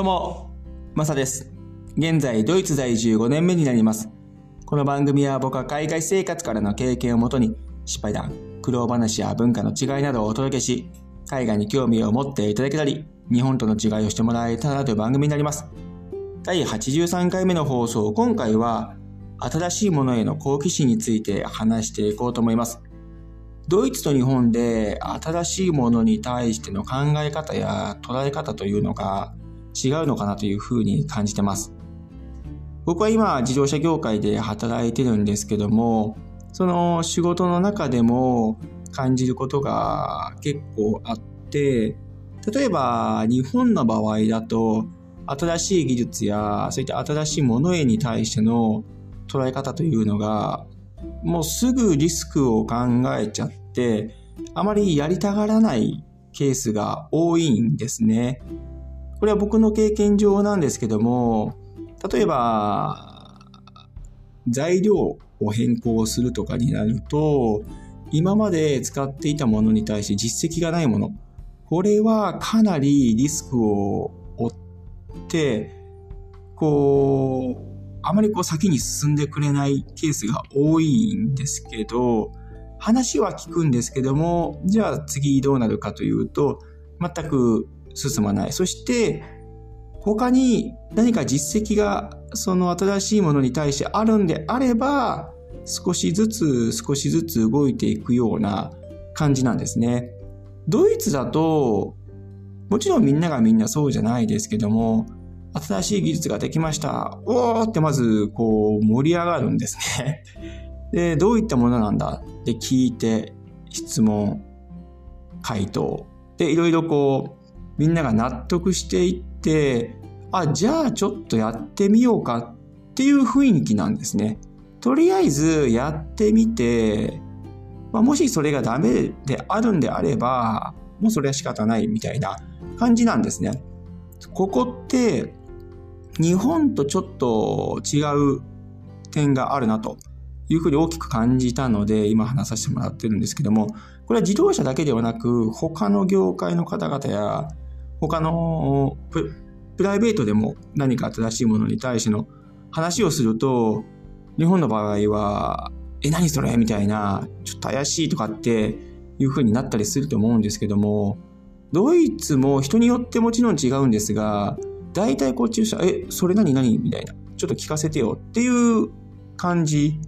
どうも、マサです。現在、ドイツ在住5年目になります。この番組は僕は海外生活からの経験をもとに、失敗談、苦労話や文化の違いなどをお届けし、海外に興味を持っていただけたり、日本との違いをしてもらえたらという番組になります。第83回目の放送、今回は、新しいものへの好奇心について話していこうと思います。ドイツと日本で新しいものに対しての考え方や捉え方というのが違うのかなというふうに感じてます。僕は今自動車業界で働いてるんですけども、その仕事の中でも感じることが結構あって、例えば日本の場合だと新しい技術やそういった新しいものへに対しての捉え方というのがもうすぐリスクを考えちゃってあまりやりたがらないケースが多いんですね。これは僕の経験上なんですけども例えば材料を変更するとかになると今まで使っていたものに対して実績がないものこれはかなりリスクを負ってこうあまりこう先に進んでくれないケースが多いんですけど話は聞くんですけどもじゃあ次どうなるかというと全く進まないそして他に何か実績がその新しいものに対してあるんであれば少しずつ少しずつ動いていくような感じなんですね。ドイツだともちろんみんながみんなそうじゃないですけども新しい技術ができました。おーってまずこう盛り上がるんですね。で、どういったものなんだ？って聞いて質問、回答。で、いろいろこうみんなが納得していって、あ、じゃあちょっとやってみようかっていう雰囲気なんですね。とりあえずやってみて、まあ、もしそれがダメであるんであれば、もうそれは仕方ないみたいな感じなんですね。ここって日本とちょっと違う点があるなというふうに大きく感じたので今話させてもらってるんですけどもこれは自動車だけではなく他の業界の方々や他のプライベートでも何か新しいものに対しての話をすると日本の場合は「え何それ?」みたいなちょっと怪しいとかっていうふうになったりすると思うんですけどもドイツも人によってもちろん違うんですが大体こっちの人は「えそれ何何?」みたいなちょっと聞かせてよっていう感じ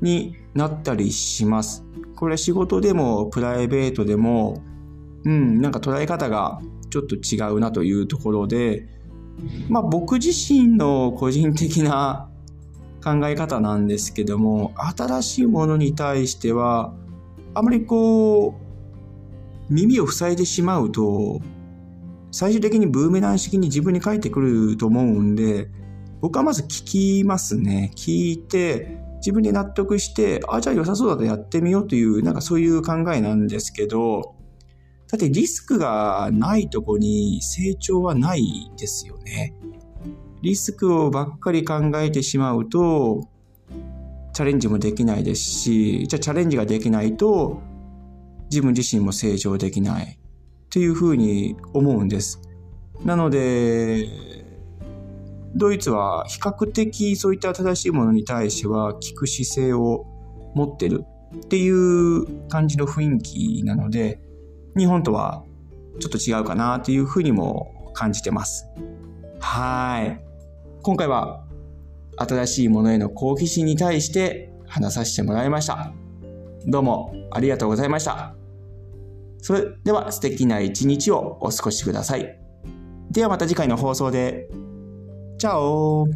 になったりします。これ仕事でもプライベートでもうんなんか捉え方がちょっと違うなというところでまあ僕自身の個人的な考え方なんですけども新しいものに対してはあまりこう耳を塞いでしまうと最終的にブーメラン式に自分に返ってくると思うんで僕はまず聞きますね。聞いて自分で納得してあじゃあ良さそうだとやってみようというなんかそういう考えなんですけどだってリスクがないとこに成長はないですよねリスクをばっかり考えてしまうとチャレンジもできないですしじゃあチャレンジができないと自分自身も成長できないっていうふうに思うんです。なので、ドイツは比較的そういった新しいものに対しては聞く姿勢を持ってるっていう感じの雰囲気なので、日本とはちょっと違うかなというふうにも感じてます。はい。今回は新しいものへの好奇心に対して話させてもらいました。どうもありがとうございました。それでは素敵な一日をお過ごしください。ではまた次回の放送で。チャオ